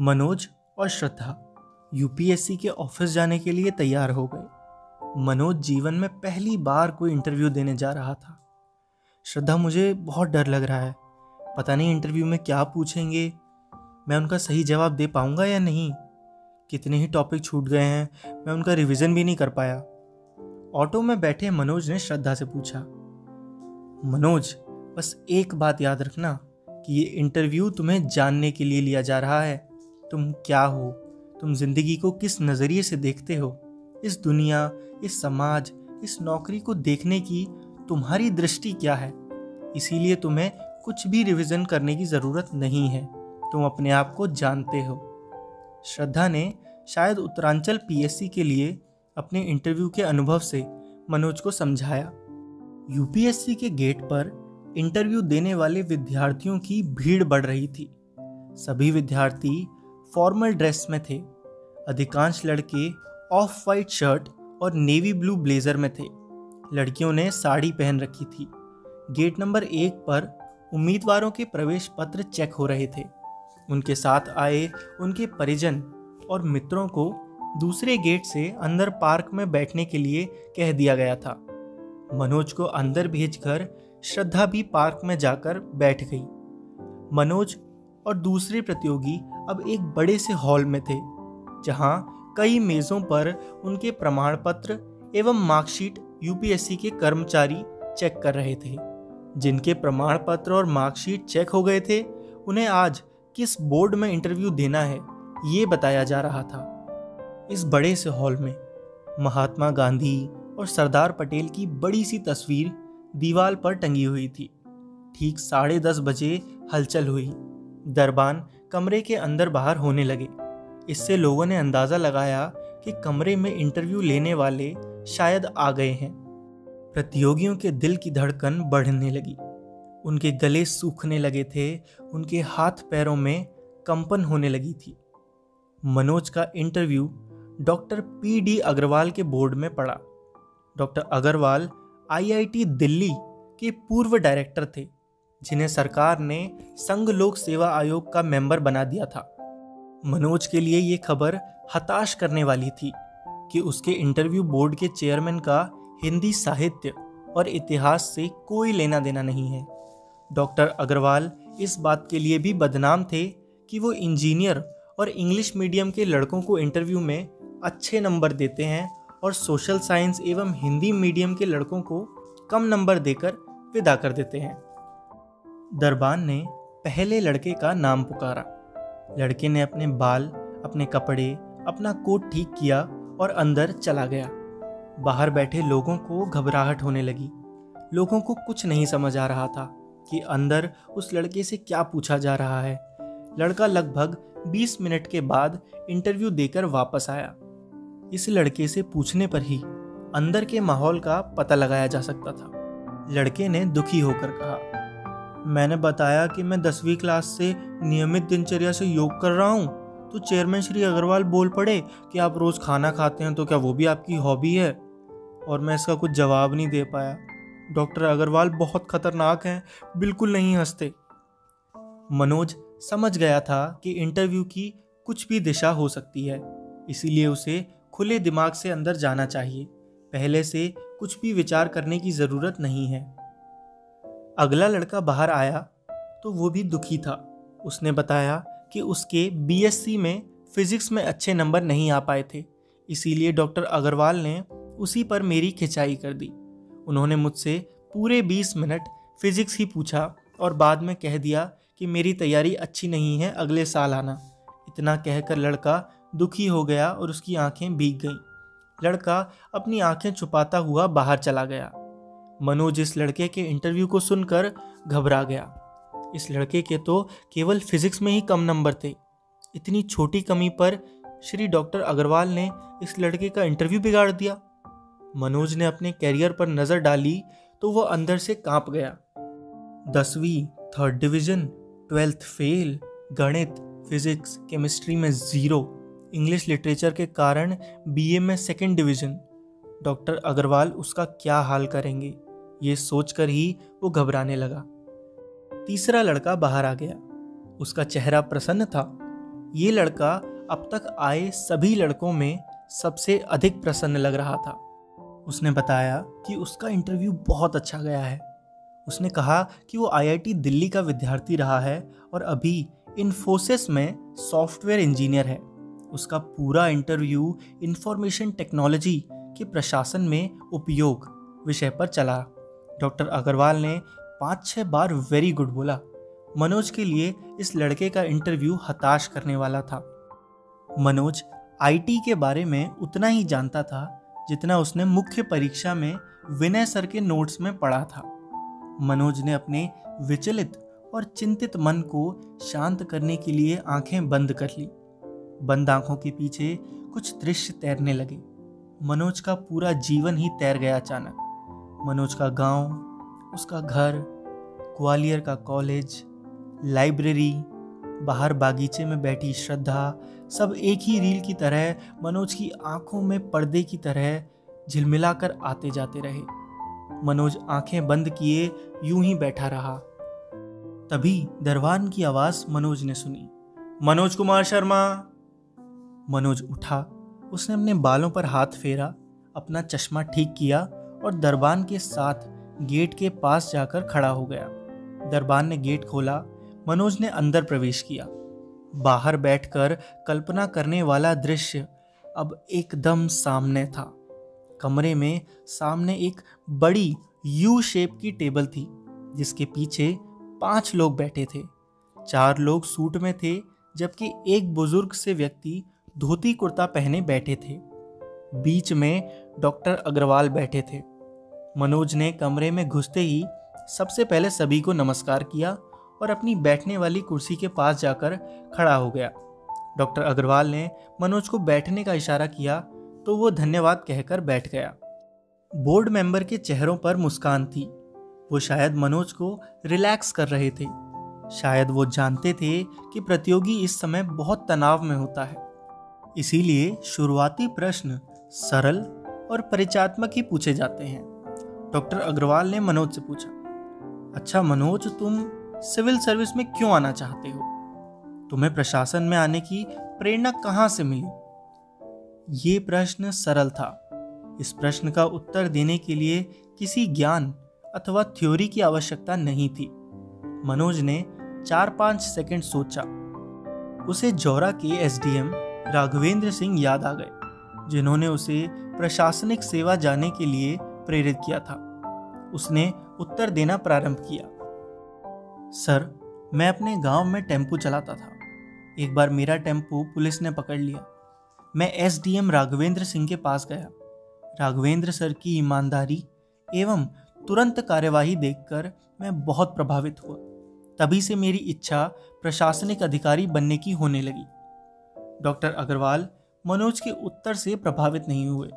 मनोज और श्रद्धा यूपीएससी के ऑफ़िस जाने के लिए तैयार हो गए। मनोज जीवन में पहली बार कोई इंटरव्यू देने जा रहा था। श्रद्धा, मुझे बहुत डर लग रहा है। पता नहीं इंटरव्यू में क्या पूछेंगे। मैं उनका सही जवाब दे पाऊँगा या नहीं? कितने ही टॉपिक छूट गए हैं। मैं उनका रिवीजन भी नहीं कर पाया। ऑटो में बैठे मनोज ने श्रद्धा से पूछा, मनोज, बस एक बात याद रखना कि ये इंटरव्यू तुम्हें जानने के लिए लिया जा रहा है। तुम क्या हो? तुम ज़िंदगी को किस नज़रिए से देखते हो? इस दुनिया, इस समाज, इस नौकरी को देखने की तुम्हारी दृष्टि क्या है? इसीलिए तुम्हें कुछ भी रिवीजन करने की ज़रूरत नहीं है। तुम अपने आप को जानते हो। श्रद्धा ने शायद उत्तरांचल पीएससी के लिए अपने इंटरव्यू के अनुभव से मनोज को समझाया। यूपीएससी के गेट पर इंटरव्यू देने वाले विद्यार्थियों की भीड़ बढ़ रही थी। सभी विद्यार्थी फॉर्मल ड्रेस में थे। अधिकांश लड़के ऑफ़ वाइट शर्ट और नेवी ब्लू ब्लेजर में थे। लड़कियों ने साड़ी पहन रखी थी। गेट नंबर एक पर उम्मीदवारों के प्रवेश पत्र चेक हो रहे थे। उनके साथ आए उनके परिजन और मित्रों को दूसरे गेट से अंदर पार्क में बैठने के लिए कह दिया गया था। मनोज को अंदर भेजकर श्रद्धा भी पार्क में जाकर बैठ गई। मनोज और दूसरे प्रतियोगी अब एक बड़े से हॉल में थे, जहाँ कई मेजों पर उनके प्रमाण पत्र एवं मार्कशीट यूपीएससी के कर्मचारी चेक कर रहे थे। जिनके प्रमाण पत्र और मार्कशीट चेक हो गए थे, उन्हें आज किस बोर्ड में इंटरव्यू देना है, ये बताया जा रहा था। इस बड़े से हॉल में महात्मा गांधी और सरदार पटेल की बड़ी सी तस्वीर दीवार पर टंगी हुई थी। ठीक साढ़े दस बजे हलचल हुई। दरबान कमरे के अंदर बाहर होने लगे। इससे लोगों ने अंदाज़ा लगाया कि कमरे में इंटरव्यू लेने वाले शायद आ गए हैं। प्रतियोगियों के दिल की धड़कन बढ़ने लगी। उनके गले सूखने लगे थे, उनके हाथ पैरों में कंपन होने लगी थी। मनोज का interview doctor P D Agrawal के बोर्ड में पड़ा। डॉक्टर अग्रवाल आईआईटी दिल्ली के पूर्व डायरेक्टर थे। जिन्हें सरकार ने संघ लोक सेवा आयोग का मेंबर बना दिया था। मनोज के लिए ये खबर हताश करने वाली थी कि उसके इंटरव्यू बोर्ड के चेयरमैन का हिंदी साहित्य और इतिहास से कोई लेना देना नहीं है। डॉक्टर अग्रवाल इस बात के लिए भी बदनाम थे कि वो इंजीनियर और इंग्लिश मीडियम के लड़कों को इंटरव्यू में अच्छे नंबर देते हैं और सोशल साइंस एवं हिंदी मीडियम के लड़कों को कम नंबर देकर विदा कर देते हैं। दरबान ने पहले लड़के का नाम पुकारा। लड़के ने अपने बाल, अपने कपड़े, अपना कोट ठीक किया और अंदर चला गया। बाहर बैठे लोगों को घबराहट होने लगी। लोगों को कुछ नहीं समझ आ रहा था कि अंदर उस लड़के से क्या पूछा जा रहा है। लड़का लगभग 20 मिनट के बाद इंटरव्यू देकर वापस आया। इस लड़के से पूछने पर ही अंदर के माहौल का पता लगाया जा सकता था। लड़के ने दुखी होकर कहा मैंने बताया कि मैं दसवीं क्लास से नियमित दिनचर्या से योग कर रहा हूँ। तो चेयरमैन श्री अग्रवाल बोल पड़े कि आप रोज़ खाना खाते हैं तो क्या वो भी आपकी हॉबी है? और मैं इसका कुछ जवाब नहीं दे पाया। डॉक्टर अग्रवाल बहुत खतरनाक हैं, बिल्कुल नहीं हँसते। मनोज समझ गया था कि इंटरव्यू की कुछ भी दिशा हो सकती है, इसीलिए उसे खुले दिमाग से अंदर जाना चाहिए। पहले से कुछ भी विचार करने की ज़रूरत नहीं है। अगला लड़का बाहर आया तो वो भी दुखी था। उसने बताया कि उसके बीएससी में फिजिक्स में अच्छे नंबर नहीं आ पाए थे। इसीलिए डॉक्टर अग्रवाल ने उसी पर मेरी खिंचाई कर दी। उन्होंने मुझसे पूरे 20 मिनट फिजिक्स ही पूछा और बाद में कह दिया कि मेरी तैयारी अच्छी नहीं है, अगले साल आना। इतना कहकर लड़का दुखी हो गया और उसकी आँखें भीग गईं। लड़का अपनी आँखें छुपाता हुआ बाहर चला गया। मनोज इस लड़के के इंटरव्यू को सुनकर घबरा गया। इस लड़के के तो केवल फिजिक्स में ही कम नंबर थे। इतनी छोटी कमी पर श्री डॉक्टर अग्रवाल ने इस लड़के का इंटरव्यू बिगाड़ दिया। मनोज ने अपने कैरियर पर नज़र डाली तो वह अंदर से काँप गया। दसवीं थर्ड डिवीज़न ट्वेल्थ फेल गणित फिजिक्स केमिस्ट्री में ज़ीरो इंग्लिश लिटरेचर के कारण बीए में सेकेंड डिवीज़न डॉक्टर अग्रवाल उसका क्या हाल करेंगे? ये सोचकर ही वो घबराने लगा। तीसरा लड़का बाहर आ गया। उसका चेहरा प्रसन्न था। ये लड़का अब तक आए सभी लड़कों में सबसे अधिक प्रसन्न लग रहा था। उसने बताया कि उसका इंटरव्यू बहुत अच्छा गया है। उसने कहा कि वो आईआईटी दिल्ली का विद्यार्थी रहा है और अभी इन्फोसिस में सॉफ्टवेयर इंजीनियर है। उसका पूरा इंटरव्यू इंफॉर्मेशन टेक्नोलॉजी के प्रशासन में उपयोग विषय पर चला। डॉक्टर अग्रवाल ने पाँच छः बार वेरी गुड बोला। मनोज के लिए इस लड़के का इंटरव्यू हताश करने वाला था। मनोज आईटी के बारे में उतना ही जानता था जितना उसने मुख्य परीक्षा में विनय सर के नोट्स में पढ़ा था। मनोज ने अपने विचलित और चिंतित मन को शांत करने के लिए आँखें बंद कर ली। बंद आँखों के पीछे कुछ दृश्य तैरने लगे। मनोज का पूरा जीवन ही तैर गया अचानक। मनोज का गाँव, उसका घर ग्वालियर का कॉलेज लाइब्रेरी बाहर बागीचे में बैठी श्रद्धा सब एक ही रील की तरह मनोज की आँखों में पर्दे की तरह झिलमिलाकर आते जाते रहे। मनोज आँखें बंद किए यूँ ही बैठा रहा। तभी दरवान की आवाज़ मनोज ने सुनी। मनोज कुमार शर्मा। मनोज उठा उसने अपने बालों पर हाथ फेरा अपना चश्मा ठीक किया और दरबान के साथ गेट के पास जाकर खड़ा हो गया। दरबान ने गेट खोला। मनोज ने अंदर प्रवेश किया। बाहर बैठकर कल्पना करने वाला दृश्य अब एकदम सामने था। कमरे में सामने एक बड़ी यू शेप की टेबल थी, जिसके पीछे पाँच लोग बैठे थे। चार लोग सूट में थे, जबकि एक बुज़ुर्ग से व्यक्ति धोती कुर्ता पहने बैठे थे। बीच में डॉक्टर अग्रवाल बैठे थे। मनोज ने कमरे में घुसते ही सबसे पहले सभी को नमस्कार किया और अपनी बैठने वाली कुर्सी के पास जाकर खड़ा हो गया। डॉक्टर अग्रवाल ने मनोज को बैठने का इशारा किया तो वो धन्यवाद कहकर बैठ गया। बोर्ड मेंबर के चेहरों पर मुस्कान थी। वो शायद मनोज को रिलैक्स कर रहे थे। शायद वो जानते थे कि प्रतियोगी इस समय बहुत तनाव में होता है। इसीलिए शुरुआती प्रश्न सरल और परिचयात्मक ही पूछे जाते हैं। डॉक्टर अग्रवाल ने मनोज से पूछा अच्छा मनोज, तुम सिविल सर्विस में क्यों आना चाहते हो? तुम्हें प्रशासन में आने की प्रेरणा कहाँ से मिली? ये प्रश्न सरल था। इस प्रश्न का उत्तर देने के लिए किसी ज्ञान अथवा थ्योरी की आवश्यकता नहीं थी। मनोज ने चार पाँच सेकंड सोचा। उसे जौरा के एसडीएम राघवेंद्र सिंह याद आ गए। जिन्होंने उसे प्रशासनिक सेवा जाने के लिए प्रेरित किया था। उसने उत्तर देना प्रारंभ किया। सर, मैं अपने गाँव में टेंपू चलाता था। एक बार मेरा टेंपू पुलिस ने पकड़ लिया। मैं एसडीएम राघवेंद्र सिंह के पास गया। राघवेंद्र सर की ईमानदारी एवं तुरंत कार्यवाही देखकर मैं बहुत प्रभावित हुआ। तभी से मेरी इच्छा प्रशासनिक अधिकारी बनने की होने लगी। डॉक्टर अग्रवाल मनोज के उत्तर से प्रभावित नहीं हुए।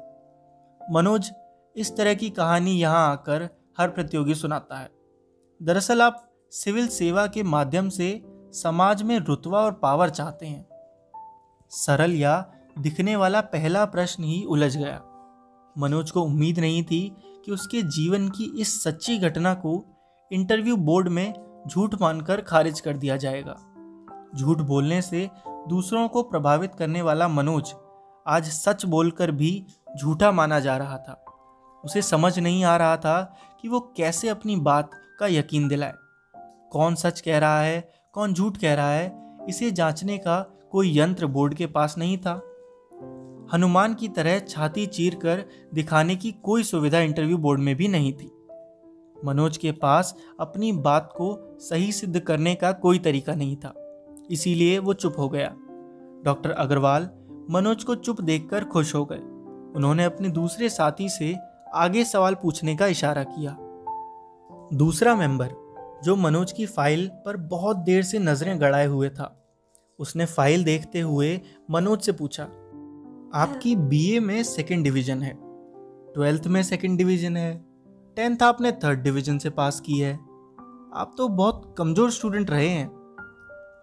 मनोज इस तरह की कहानी यहाँ आकर हर प्रतियोगी सुनाता है। दरअसल आप सिविल सेवा के माध्यम से समाज में रुतवा और पावर चाहते हैं। सरल या दिखने वाला पहला प्रश्न ही उलझ गया। मनोज को उम्मीद नहीं थी कि उसके जीवन की इस सच्ची घटना को इंटरव्यू बोर्ड में झूठ मानकर खारिज कर दिया जाएगा। झूठ बोलने से दूसरों को प्रभावित करने वाला मनोज आज सच बोलकर भी झूठा माना जा रहा था। उसे समझ नहीं आ रहा था कि वो कैसे अपनी बात का यकीन दिलाए। कौन सच कह रहा है, कौन झूठ कह रहा है, इसे जांचने का कोई यंत्र बोर्ड के पास नहीं था। हनुमान की तरह छाती चीर कर दिखाने की कोई सुविधा इंटरव्यू बोर्ड में भी नहीं थी। मनोज के पास अपनी बात को सही सिद्ध करने का कोई तरीका नहीं था। इसीलिए वो चुप हो गया। डॉक्टर अग्रवाल मनोज को चुप देखकर खुश हो गए। उन्होंने अपने दूसरे साथी से आगे सवाल पूछने का इशारा किया। दूसरा मेंबर, जो मनोज की फ़ाइल पर बहुत देर से नज़रें गड़ाए हुए था, उसने फ़ाइल देखते हुए मनोज से पूछा, आपकी बीए में सेकंड डिवीज़न है। ट्वेल्थ में सेकंड डिवीज़न है। टेंथ आपने थर्ड डिवीज़न से पास की है। आप तो बहुत कमज़ोर स्टूडेंट रहे हैं।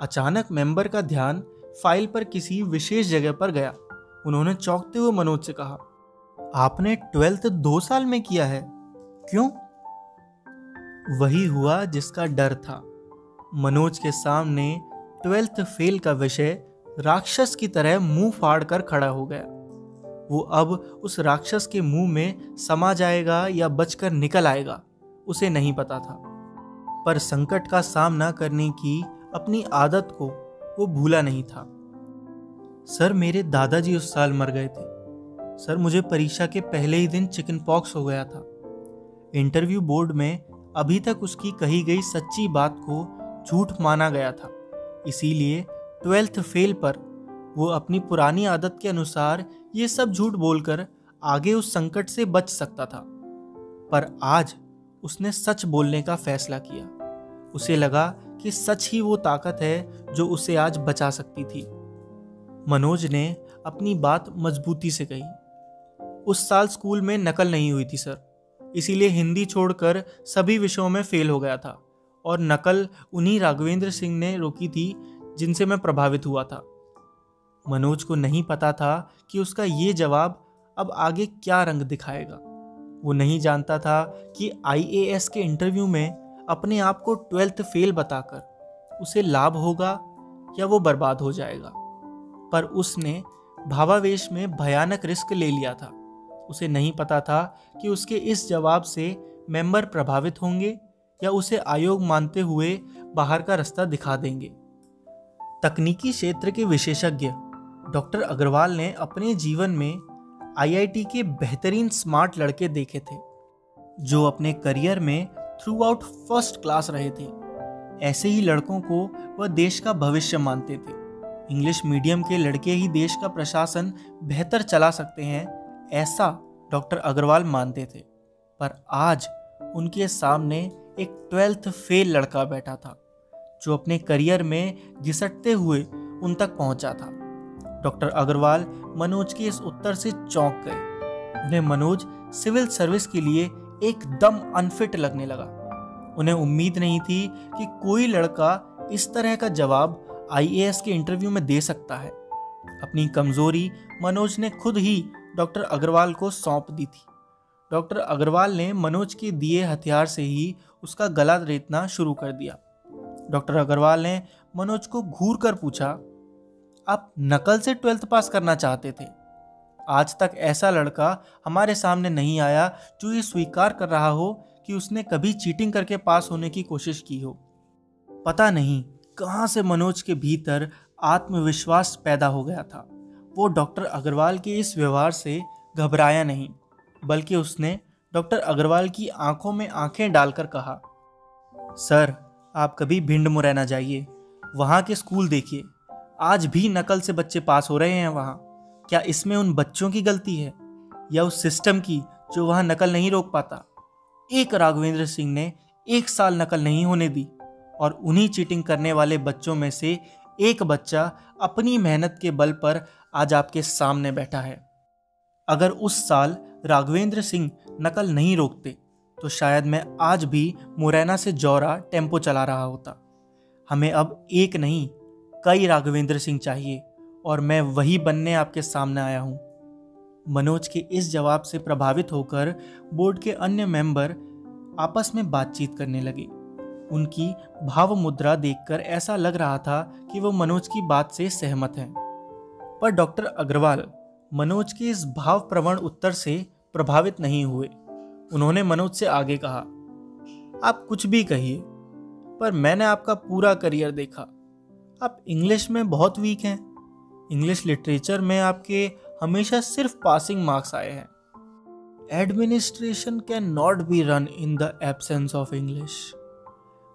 अचानक मेंबर का ध्यान फ़ाइल पर किसी विशेष जगह पर गया। उन्होंने चौंकते हुए मनोज से कहा, आपने ट्वेल्थ दो साल में किया है। क्यों? वही हुआ जिसका डर था। मनोज के सामने ट्वेल्थ फेल का विषय राक्षस की तरह मुँह फाड़ कर खड़ा हो गया। वो अब उस राक्षस के मुँह में समा जाएगा या बचकर निकल आएगा, उसे नहीं पता था। पर संकट का सामना करने की अपनी आदत को वो भूला नहीं था। सर, मेरे दादाजी उस साल मर गए थे। सर, मुझे परीक्षा के पहले ही दिन चिकन पॉक्स हो गया था। इंटरव्यू बोर्ड में अभी तक उसकी कही गई सच्ची बात को झूठ माना गया था। इसीलिए ट्वेल्थ फेल पर वो अपनी पुरानी आदत के अनुसार ये सब झूठ बोलकर आगे उस संकट से बच सकता था। पर आज उसने सच बोलने का फैसला किया। उसे लगा कि सच ही वो ताकत है जो उसे आज बचा सकती थी। मनोज ने अपनी बात मजबूती से कही। उस साल स्कूल में नकल नहीं हुई थी, सर। इसीलिए हिंदी छोड़कर सभी विषयों में फेल हो गया था और नकल उन्हीं राघवेंद्र सिंह ने रोकी थी जिनसे मैं प्रभावित हुआ था। मनोज को नहीं पता था कि उसका ये जवाब अब आगे क्या रंग दिखाएगा। वो नहीं जानता था कि आईएएस के इंटरव्यू में अपने आप को ट्वेल्थ फेल बताकर उसे लाभ होगा या वो बर्बाद हो जाएगा। पर उसने भावावेश में भयानक रिस्क ले लिया था। उसे नहीं पता था कि उसके इस जवाब से मेंबर प्रभावित होंगे या उसे आयोग मानते हुए बाहर का रास्ता दिखा देंगे। तकनीकी क्षेत्र के विशेषज्ञ डॉक्टर अग्रवाल ने अपने जीवन में आईआईटी के बेहतरीन स्मार्ट लड़के देखे थे, जो अपने करियर में थ्रू आउट फ़र्स्ट क्लास रहे थे। ऐसे ही लड़कों को वह देश का भविष्य मानते थे। इंग्लिश मीडियम के लड़के ही देश का प्रशासन बेहतर चला सकते हैं, ऐसा डॉक्टर अग्रवाल मानते थे। पर आज उनके सामने एक ट्वेल्थ फेल लड़का बैठा था, जो अपने करियर में घिसटते हुए उन तक पहुँचा था। डॉक्टर अग्रवाल मनोज के इस उत्तर से चौंक गए। उन्हें मनोज सिविल सर्विस के लिए एकदम अनफिट लगने लगा। उन्हें उम्मीद नहीं थी कि कोई लड़का इस तरह का जवाब आईएएस के इंटरव्यू में दे सकता है। अपनी कमज़ोरी मनोज ने खुद ही डॉक्टर अग्रवाल को सौंप दी थी। डॉक्टर अग्रवाल ने मनोज के दिए हथियार से ही उसका गला रेतना शुरू कर दिया। डॉक्टर अग्रवाल ने मनोज को घूर कर पूछा, आप नकल से ट्वेल्थ पास करना चाहते थे? आज तक ऐसा लड़का हमारे सामने नहीं आया जो ये स्वीकार कर रहा हो कि उसने कभी चीटिंग करके पास होने की कोशिश की हो। पता नहीं कहाँ से मनोज के भीतर आत्मविश्वास पैदा हो गया था। वो डॉक्टर अग्रवाल के इस व्यवहार से घबराया नहीं, बल्कि उसने डॉक्टर अग्रवाल की आँखों में आँखें डालकर कहा, सर, आप कभी भिंड मुरैना जाइए, वहाँ के स्कूल देखिए। आज भी नकल से बच्चे पास हो रहे हैं वहाँ। क्या इसमें उन बच्चों की गलती है या उस सिस्टम की जो वहाँ नकल नहीं रोक पाता? एक राघवेंद्र सिंह ने एक साल नकल नहीं होने दी और उन्हीं चीटिंग करने वाले बच्चों में से एक बच्चा अपनी मेहनत के बल पर आज आपके सामने बैठा है। अगर उस साल राघवेंद्र सिंह नकल नहीं रोकते तो शायद मैं आज भी मुरैना से जौरा टेंपो चला रहा होता। हमें अब एक नहीं, कई राघवेंद्र सिंह चाहिए। और मैं वही बनने आपके सामने आया हूँ। मनोज के इस जवाब से प्रभावित होकर बोर्ड के अन्य मेंबर आपस में बातचीत करने लगे। उनकी भाव मुद्रा देखकर ऐसा लग रहा था कि वो मनोज की बात से सहमत हैं। पर डॉक्टर अग्रवाल मनोज के इस भाव प्रवण उत्तर से प्रभावित नहीं हुए। उन्होंने मनोज से आगे कहा, आप कुछ भी कहिए, पर मैंने आपका पूरा करियर देखा। आप इंग्लिश में बहुत वीक हैं। इंग्लिश लिटरेचर में आपके हमेशा सिर्फ़ पासिंग मार्क्स आए हैं। Administration can not be run in the absence of English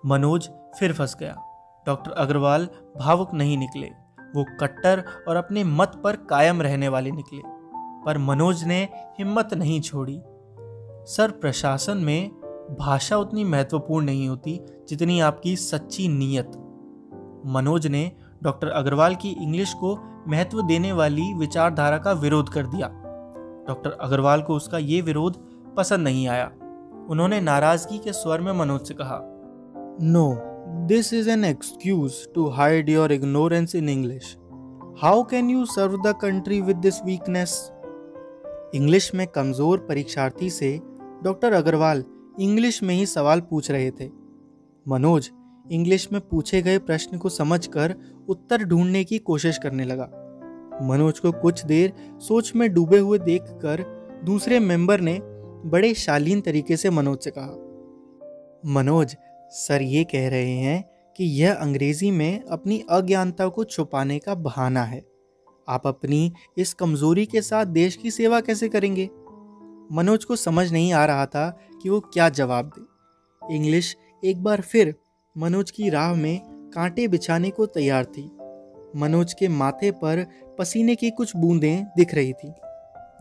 Manoj फिर फंस गया। डॉक्टर अग्रवाल भावुक नहीं निकले। वो कट्टर और अपने मत पर कायम रहने वाले निकले। पर मनोज ने हिम्मत नहीं छोड़ी। सर, प्रशासन में भाषा उतनी महत्वपूर्ण नहीं होती जितनी आपकी सच्ची नीयत। मनोज ने डॉक्टर अग्रवाल की इंग्लिश को महत्व देने वाली विचारधारा का विरोध कर दिया। डॉक्टर अग्रवाल को उसका ये विरोध पसंद नहीं आया। उन्होंने नाराज़गी के स्वर में मनोज से कहा no this is an excuse to hide your ignorance in English how can you serve the country with this weakness English में कमज़ोर परीक्षार्थी से डॉक्टर अग्रवाल इंग्लिश में ही सवाल पूछ रहे थे। मनोज इंग्लिश में पूछे गए प्रश्न को समझकर उत्तर ढूँढने की कोशिश करने लगा। मनोज को कुछ देर सोच में डूबे हुए देखकर दूसरे मेंबर ने बड़े शालीन तरीके से मनोज से कहा, मनोज, सर ये कह रहे हैं कि यह अंग्रेज़ी में अपनी अज्ञानता को छुपाने का बहाना है। आप अपनी इस कमज़ोरी के साथ देश की सेवा कैसे करेंगे? मनोज को समझ नहीं आ रहा था कि वो क्या जवाब दे। इंग्लिश एक बार फिर मनोज की राह में कांटे बिछाने को तैयार थी। मनोज के माथे पर पसीने की कुछ बूंदें दिख रही थी।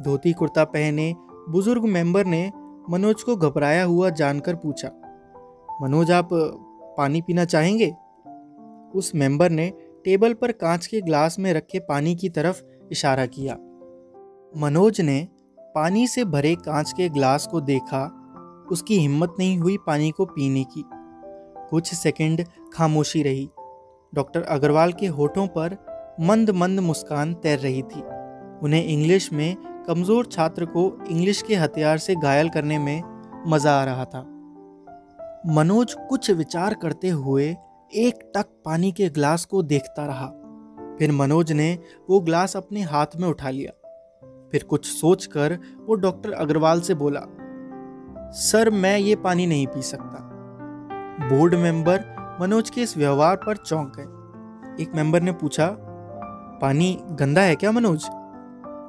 धोती कुर्ता पहने बुज़ुर्ग मेंबर ने मनोज को घबराया हुआ जानकर पूछा, मनोज, आप पानी पीना चाहेंगे? उस मेंबर ने टेबल पर कांच के ग्लास में रखे पानी की तरफ़ इशारा किया। मनोज ने पानी से भरे कांच के ग्लास को देखा, उसकी हिम्मत नहीं हुई पानी को पीने की। कुछ सेकंड खामोशी रही। डॉक्टर अग्रवाल के होठों पर मंद मंद मुस्कान तैर रही थी। उन्हें इंग्लिश में कमज़ोर छात्र को इंग्लिश के हथियार से घायल करने में मज़ा आ रहा था। मनोज कुछ विचार करते हुए एक टक पानी के ग्लास को देखता रहा। फिर मनोज ने वो ग्लास अपने हाथ में उठा लिया। फिर कुछ सोचकर वो डॉक्टर अग्रवाल से बोला, सर, मैं ये पानी नहीं पी सकता। बोर्ड मेंबर मनोज के इस व्यवहार पर चौंक गए। एक मेंबर ने पूछा, पानी गंदा है क्या मनोज?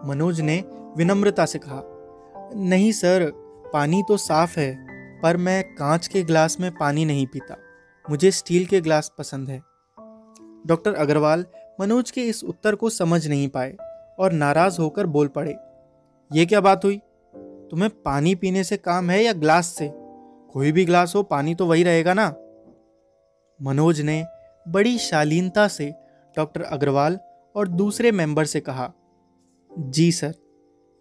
मनोज ने विनम्रता से कहा, नहीं सर, पानी तो साफ़ है, पर मैं कांच के ग्लास में पानी नहीं पीता। मुझे स्टील के ग्लास पसंद है। डॉक्टर अग्रवाल मनोज के इस उत्तर को समझ नहीं पाए और नाराज़ होकर बोल पड़े, ये क्या बात हुई? तुम्हें पानी पीने से काम है या ग्लास से? कोई भी ग्लास हो, पानी तो वही रहेगा ना। मनोज ने बड़ी शालीनता से डॉक्टर अग्रवाल और दूसरे मेंबर से कहा, जी सर,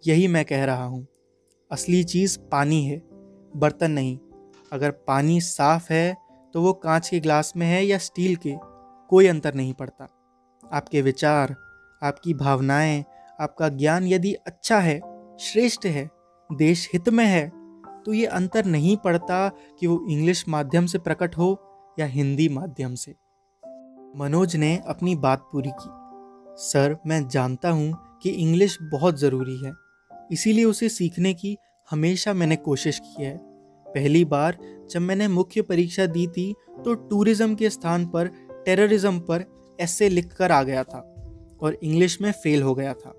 यही मैं कह रहा हूँ। असली चीज़ पानी है, बर्तन नहीं। अगर पानी साफ़ है तो वो कांच के ग्लास में है या स्टील के, कोई अंतर नहीं पड़ता। आपके विचार, आपकी भावनाएँ, आपका ज्ञान यदि अच्छा है, श्रेष्ठ है, देश हित में है तो ये अंतर नहीं पड़ता कि वो इंग्लिश माध्यम से प्रकट हो या हिंदी माध्यम से। मनोज ने अपनी बात पूरी की। सर, मैं जानता हूँ कि इंग्लिश बहुत ज़रूरी है, इसीलिए उसे सीखने की हमेशा मैंने कोशिश की है। पहली बार जब मैंने मुख्य परीक्षा दी थी तो टूरिज़्म के स्थान पर, टेररिज्म पर ऐसे लिख कर आ गया था और इंग्लिश में फेल हो गया था।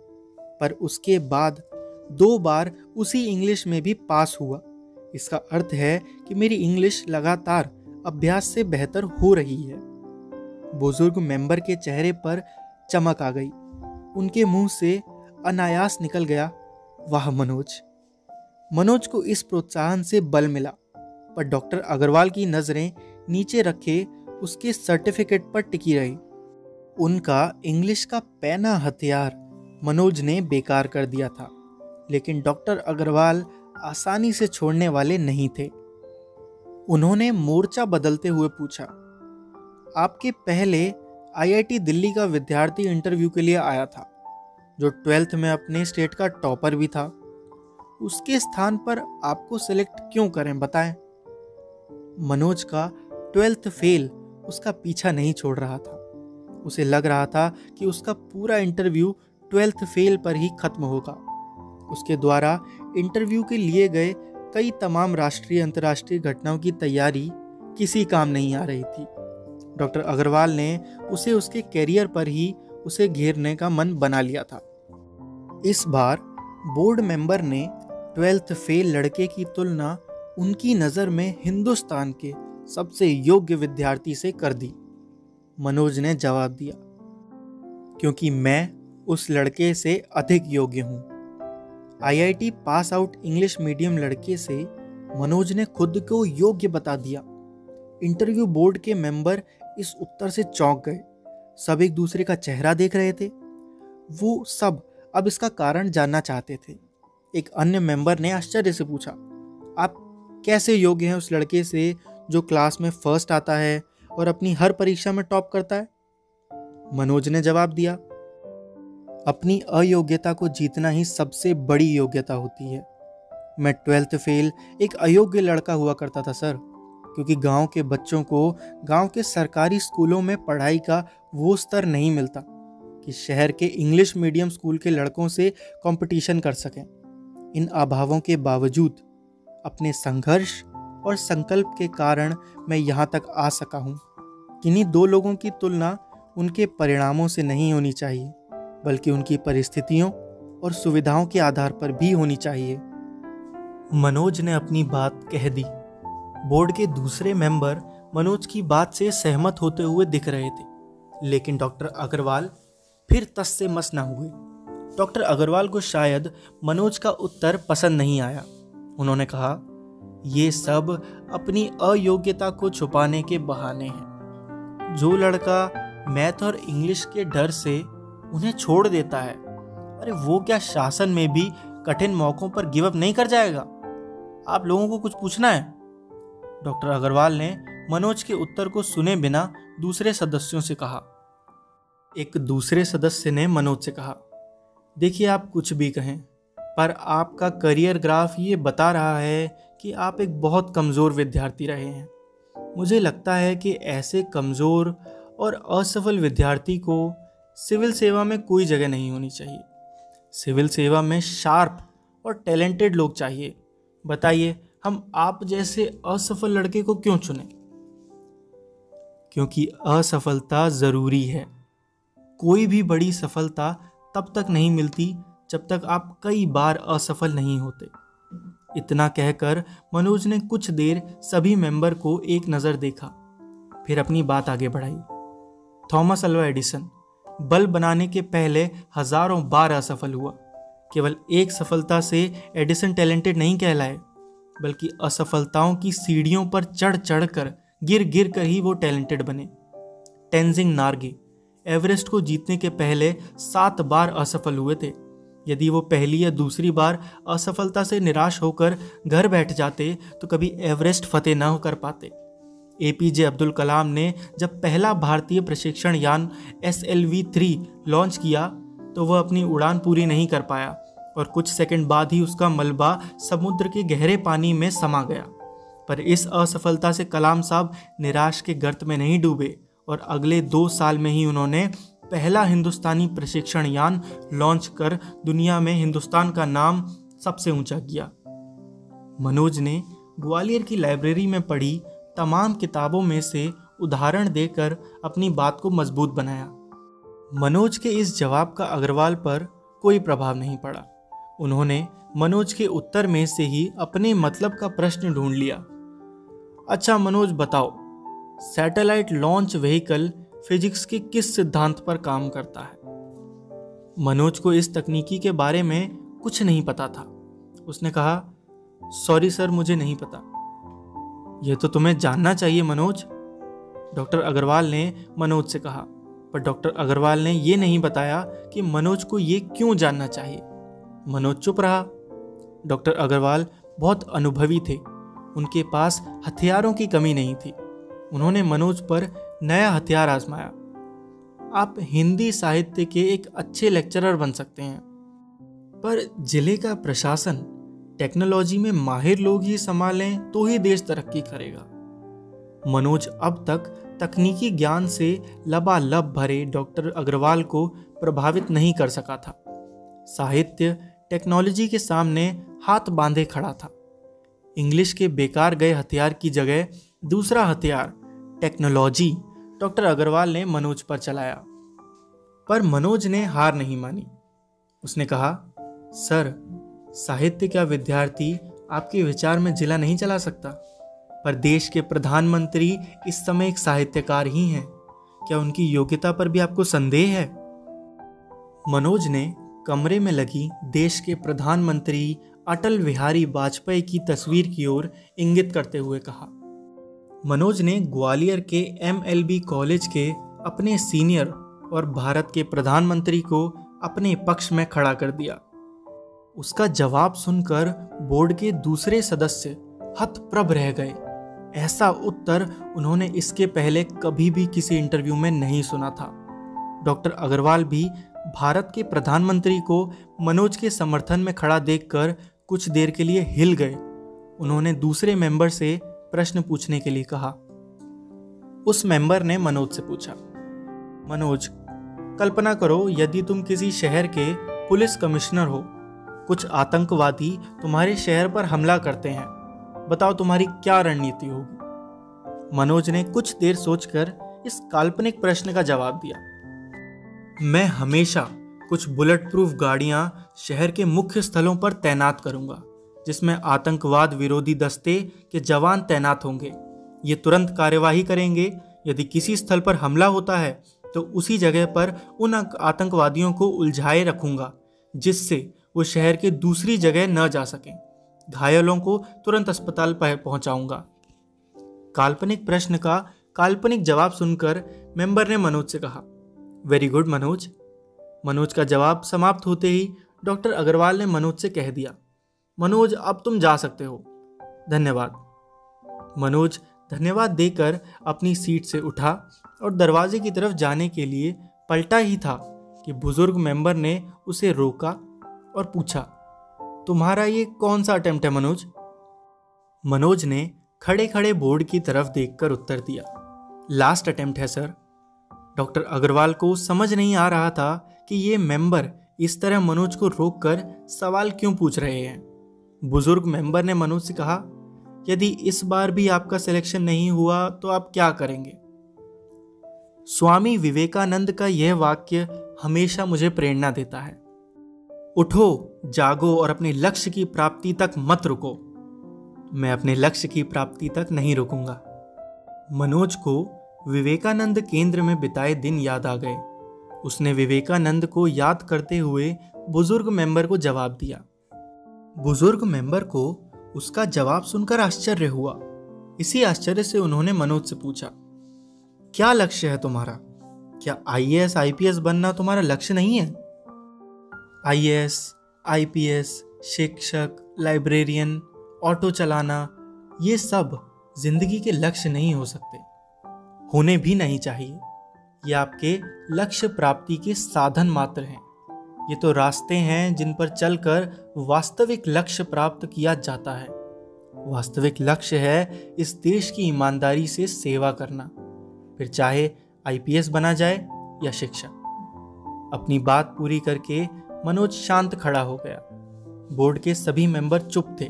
पर उसके बाद दो बार उसी इंग्लिश में भी पास हुआ। इसका अर्थ है कि मेरी इंग्लिश लगातार अभ्यास से बेहतर हो रही है। बुज़ुर्ग मेंबर के चेहरे पर चमक आ गई। उनके मुँह से अनायास निकल गया वाह मनोज। मनोज को इस प्रोत्साहन से बल मिला, पर डॉक्टर अग्रवाल की नज़रें नीचे रखे उसके सर्टिफिकेट पर टिकी रही। उनका इंग्लिश का पैना हथियार मनोज ने बेकार कर दिया था, लेकिन डॉक्टर अग्रवाल आसानी से छोड़ने वाले नहीं थे। उन्होंने मोर्चा बदलते हुए पूछा, आपके पहले आईआईटी दिल्ली का विद्यार्थी इंटरव्यू के लिए आया था, जो ट्वेल्थ में अपने स्टेट का टॉपर भी था। उसके स्थान पर आपको सिलेक्ट क्यों करें, बताएँ? मनोज का ट्वेल्थ फेल उसका पीछा नहीं छोड़ रहा था। उसे लग रहा था कि उसका पूरा इंटरव्यू ट्वेल्थ फेल पर ही खत्म होगा। उसके द्वारा इंटरव्यू के लिए गए कई तमाम राष्ट्रीय अंतर्राष्ट्रीय घटनाओं की तैयारी किसी काम नहीं आ रही थी। डॉक्टर अग्रवाल ने उसे उसके कैरियर पर ही उसे घेरने का मन बना लिया था। इस बार बोर्ड मेंबर ने ट्वेल्थ फेल लड़के की तुलना उनकी नज़र में हिंदुस्तान के सबसे योग्य विद्यार्थी से कर दी। मनोज ने जवाब दिया, क्योंकि मैं उस लड़के से अधिक योग्य हूँ। IIT pass out English medium लड़के से मनोज ने खुद को योग्य बता दिया। इंटरव्यू बोर्ड के मेंबर इस उत्तर से चौंक गए। सब एक दूसरे का चेहरा देख रहे थे। वो सब अब इसका कारण जानना चाहते थे। एक अन्य मेंबर ने आश्चर्य से पूछा, आप कैसे योग्य हैं उस लड़के से जो क्लास में फ़र्स्ट आता है और अपनी हर परीक्षा में टॉप करता है? मनोज ने जवाब दिया अपनी अयोग्यता को जीतना ही सबसे बड़ी योग्यता होती है। मैं ट्वेल्थ फेल एक अयोग्य लड़का हुआ करता था, सर, क्योंकि गाँव के बच्चों को गाँव के सरकारी स्कूलों में पढ़ाई का वो स्तर नहीं मिलता कि शहर के इंग्लिश मीडियम स्कूल के लड़कों से कंपटीशन कर सकें। इन अभावों के बावजूद अपने संघर्ष और संकल्प के कारण मैं यहाँ तक आ सका हूँ। किन्हीं दो लोगों की तुलना उनके परिणामों से नहीं होनी चाहिए। बल्कि उनकी परिस्थितियों और सुविधाओं के आधार पर भी होनी चाहिए। मनोज ने अपनी बात कह दी। बोर्ड के दूसरे मेंबर मनोज की बात से सहमत होते हुए दिख रहे थे। लेकिन डॉक्टर अग्रवाल फिर तस से मस न हुए। डॉक्टर अग्रवाल को शायद मनोज का उत्तर पसंद नहीं आया। उन्होंने कहा, ये सब अपनी अयोग्यता को छुपाने के बहाने हैं। जो लड़का मैथ और इंग्लिश के डर से उन्हें छोड़ देता है। अरे वो क्या शासन में भी कठिन मौकों पर गिव अप नहीं कर जाएगा? आप लोगों को कुछ पूछना है? डॉक्टर अग्रवाल ने मनोज के उत्तर को सुने बिना दूसरे सदस्यों से कहा। एक दूसरे सदस्य ने मनोज से कहा, देखिए, आप कुछ भी कहें, पर आपका करियर ग्राफ ये बता रहा है कि आप एक बहुत कमज़ोर विद्यार्थी रहे हैं। मुझे लगता है कि ऐसे कमज़ोर और असफल विद्यार्थी को सिविल सेवा में कोई जगह नहीं होनी चाहिए। सिविल सेवा में शार्प और टैलेंटेड लोग चाहिए। बताइए, हम आप जैसे असफल लड़के को क्यों चुने? क्योंकि असफलता ज़रूरी है। कोई भी बड़ी सफलता तब तक नहीं मिलती जब तक आप कई बार असफल नहीं होते। इतना कहकर मनोज ने कुछ देर सभी मेंबर को एक नज़र देखा। फिर अपनी बात आगे बढ़ाई। थॉमस अल्वा एडिसन बल्ब बनाने के पहले हज़ारों बार असफल हुआ। केवल एक सफलता से एडिसन टैलेंटेड नहीं कहलाए, बल्कि असफलताओं की सीढ़ियों पर चढ़ चढ़ कर गिर गिर कर ही वो टैलेंटेड बने। टेंजिंग नार्गे, एवरेस्ट को जीतने के पहले सात बार असफल हुए थे। यदि वो पहली या दूसरी बार असफलता से निराश होकर घर बैठ जाते तो कभी एवरेस्ट फतेह ना कर पाते। ए पी जे अब्दुल कलाम ने जब पहला भारतीय प्रशिक्षण यान S L V three launch किया तो वह अपनी उड़ान पूरी नहीं कर पाया और कुछ सेकंड बाद ही उसका मलबा समुद्र के गहरे पानी में समा गया। पर इस असफलता से कलाम साहब निराश के गर्त में नहीं डूबे और अगले दो साल में ही उन्होंने पहला हिंदुस्तानी प्रशिक्षण यान लॉन्च कर दुनिया में हिंदुस्तान का नाम सबसे ऊँचा किया। मनोज ने ग्वालियर की लाइब्रेरी में पढ़ी तमाम किताबों में से उदाहरण देकर अपनी बात को मज़बूत बनाया। मनोज के इस जवाब का अग्रवाल पर कोई प्रभाव नहीं पड़ा। उन्होंने मनोज के उत्तर में से ही अपने मतलब का प्रश्न ढूंढ लिया। अच्छा मनोज, बताओ, सैटेलाइट लॉन्च व्हीकल फिजिक्स के किस सिद्धांत पर काम करता है? मनोज को इस तकनीकी के बारे में कुछ नहीं पता था। उसने कहा, सॉरी सर, मुझे नहीं पता। यह तो तुम्हें जानना चाहिए, मनोज। डॉक्टर अग्रवाल ने मनोज से कहा। पर डॉक्टर अग्रवाल ने यह नहीं बताया कि मनोज को ये क्यों जानना चाहिए। मनोज चुप रहा। डॉक्टर अग्रवाल बहुत अनुभवी थे। उनके पास हथियारों की कमी नहीं थी। उन्होंने मनोज पर नया हथियार आजमाया। आप हिंदी साहित्य के एक अच्छे लेक्चरर बन सकते हैं। पर ज़िले का प्रशासन टेक्नोलॉजी में माहिर लोग ही संभालें तो ही देश तरक्की करेगा। मनोज अब तक तकनीकी ज्ञान से लबालब भरे डॉक्टर अग्रवाल को प्रभावित नहीं कर सका था। साहित्य टेक्नोलॉजी के सामने हाथ बांधे खड़ा था। इंग्लिश के बेकार गए हथियार की जगह दूसरा हथियार, टेक्नोलॉजी, डॉक्टर अग्रवाल ने मनोज पर चलाया। पर मनोज ने हार नहीं मानी। उसने कहा, सर साहित्य का विद्यार्थी आपके विचार में जिला नहीं चला सकता? पर देश के प्रधानमंत्री इस समय एक साहित्यकार ही हैं। क्या उनकी योग्यता पर भी आपको संदेह है? मनोज ने कमरे में लगी देश के प्रधानमंत्री अटल बिहारी वाजपेयी की तस्वीर की ओर इंगित करते हुए कहा। मनोज ने ग्वालियर के एमएलबी कॉलेज के अपने सीनियर और भारत के प्रधानमंत्री को अपने पक्ष में खड़ा कर दिया। उसका जवाब सुनकर बोर्ड के दूसरे सदस्य हतप्रभ रह गए। ऐसा उत्तर उन्होंने इसके पहले कभी भी किसी इंटरव्यू में नहीं सुना था। डॉक्टर अग्रवाल भी भारत के प्रधानमंत्री को मनोज के समर्थन में खड़ा देखकर कुछ देर के लिए हिल गए। उन्होंने दूसरे मेंबर से प्रश्न पूछने के लिए कहा। उस मेंबर ने मनोज से पूछा, मनोज, कल्पना करो यदि तुम किसी शहर के पुलिस कमिश्नर हो कुछ आतंकवादी तुम्हारे शहर पर हमला करते हैं। बताओ तुम्हारी क्या रणनीति होगी? मनोज ने कुछ देर सोचकर इस काल्पनिक प्रश्न का जवाब दिया। मैं हमेशा कुछ बुलेट प्रूफ गाड़ियाँ शहर के मुख्य स्थलों पर तैनात करूँगा, जिसमें आतंकवाद विरोधी दस्ते के जवान तैनात होंगे। ये तुरंत कार्यवाही करेंगे। यदि किसी स्थल पर हमला होता है तो उसी जगह पर उन आतंकवादियों को उलझाए रखूँगा, जिससे वो शहर के दूसरी जगह न जा सकें। घायलों को तुरंत अस्पताल पहुंचाऊँगा। काल्पनिक प्रश्न का काल्पनिक जवाब सुनकर मेंबर ने मनोज से कहा वेरी गुड मनोज। मनोज का जवाब समाप्त होते ही डॉक्टर अग्रवाल ने मनोज से कह दिया, मनोज, अब तुम जा सकते हो। धन्यवाद। मनोज धन्यवाद देकर अपनी सीट से उठा और दरवाजे की तरफ़ जाने के लिए पलटा ही था कि बुज़ुर्ग मेंबर ने उसे रोका और पूछा, तुम्हारा ये कौन सा अटेम्प्ट है, मनोज? मनोज ने खड़े खड़े बोर्ड की तरफ़ देखकर उत्तर दिया लास्ट अटेम्प्ट है सर डॉक्टर अग्रवाल को समझ नहीं आ रहा था कि ये मेंबर इस तरह मनोज को रोककर सवाल क्यों पूछ रहे हैं। बुज़ुर्ग मेंबर ने मनोज से कहा, यदि इस बार भी आपका सिलेक्शन नहीं हुआ तो आप क्या करेंगे? स्वामी विवेकानंद का यह वाक्य हमेशा मुझे प्रेरणा देता है। उठो, जागो और अपने लक्ष्य की प्राप्ति तक मत रुको। मैं अपने लक्ष्य की प्राप्ति तक नहीं रुकूँगा। मनोज को विवेकानंद केंद्र में बिताए दिन याद आ गए। उसने विवेकानंद को याद करते हुए बुज़ुर्ग मेंबर को जवाब दिया। बुज़ुर्ग मेंबर को उसका जवाब सुनकर आश्चर्य हुआ। इसी आश्चर्य से उन्होंने मनोज से पूछा, क्या लक्ष्य है तुम्हारा? क्या I S I P S बनना तुम्हारा लक्ष्य नहीं है? I S I P S शिक्षक, लाइब्रेरियन, ऑटो चलाना, ये सब ज़िंदगी के लक्ष्य नहीं हो सकते। होने भी नहीं चाहिए। ये आपके लक्ष्य प्राप्ति के साधन मात्र हैं। ये तो रास्ते हैं जिन पर चलकर वास्तविक लक्ष्य प्राप्त किया जाता है। वास्तविक लक्ष्य है इस देश की ईमानदारी से सेवा करना। फिर चाहे आईपीएस बना जाए या शिक्षक। अपनी बात पूरी करके मनोज शांत खड़ा हो गया। बोर्ड के सभी मेंबर चुप थे।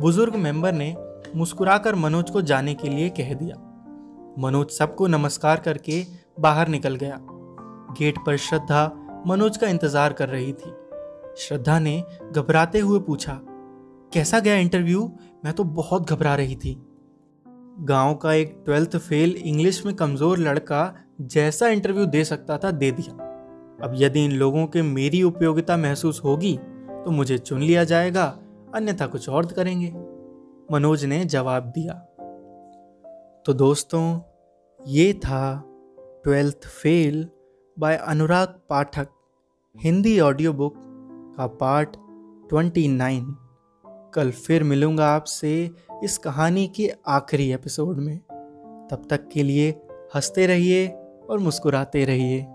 बुज़ुर्ग मेंबर ने मुस्कुराकर मनोज को जाने के लिए कह दिया। मनोज सबको नमस्कार करके बाहर निकल गया। गेट पर श्रद्धा मनोज का इंतज़ार कर रही थी। श्रद्धा ने घबराते हुए पूछा, कैसा गया इंटरव्यू? मैं तो बहुत घबरा रही थी। गाँव का एक ट्वेल्थ फेल इंग्लिश में कमज़ोर लड़का जैसा इंटरव्यू दे सकता था, दे दिया। अब यदि इन लोगों के मेरी उपयोगिता महसूस होगी तो मुझे चुन लिया जाएगा, अन्यथा कुछ और करेंगे। मनोज ने जवाब दिया। तो दोस्तों, ये था twelfth fail by Anurag Pathak, Hindi audio book का पार्ट 29 कल फिर मिलूँगा आपसे इस कहानी के आखिरी एपिसोड में। तब तक के लिए हँसते रहिए और मुस्कुराते रहिए।